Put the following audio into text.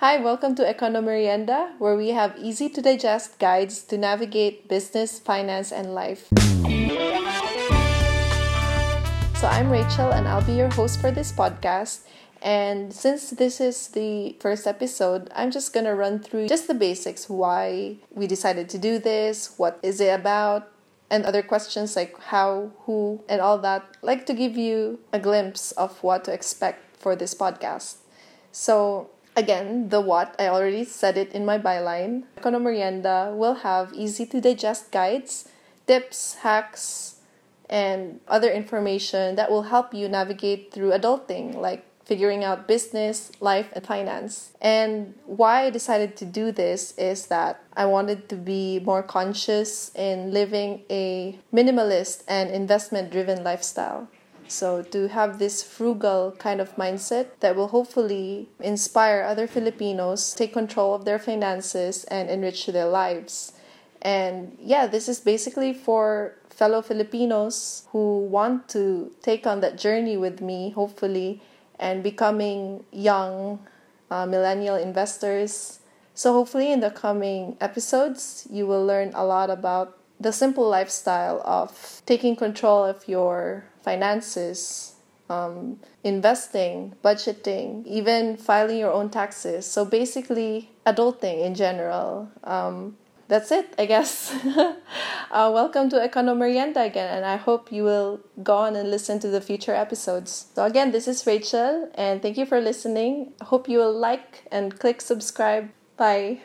Hi, welcome to Economerienda, where we have easy to digest guides to navigate business, finance, and life. So, I'm Rachel, and I'll be your host for this podcast. And since this is the first episode, I'm just gonna run through just the basics why we decided to do this, what is it about, and other questions like how, who, and all that, like to give you a glimpse of what to expect for this podcast. So, Again, the what, I already said it in my byline. Economerienda will have easy to digest guides, tips, hacks, and other information that will help you navigate through adulting, like figuring out business, life, and finance. And why I decided to do this is that I wanted to be more conscious in living a minimalist and investment driven lifestyle. So, to have this frugal kind of mindset that will hopefully inspire other Filipinos take control of their finances and enrich their lives. And yeah, this is basically for fellow Filipinos who want to take on that journey with me, hopefully, and becoming young uh, millennial investors. So, hopefully, in the coming episodes, you will learn a lot about the simple lifestyle of taking control of your finances, um, investing, budgeting, even filing your own taxes. So basically, adulting in general. Um, that's it, I guess. uh, welcome to Economerienda again, and I hope you will go on and listen to the future episodes. So, again, this is Rachel, and thank you for listening. Hope you will like and click subscribe. Bye.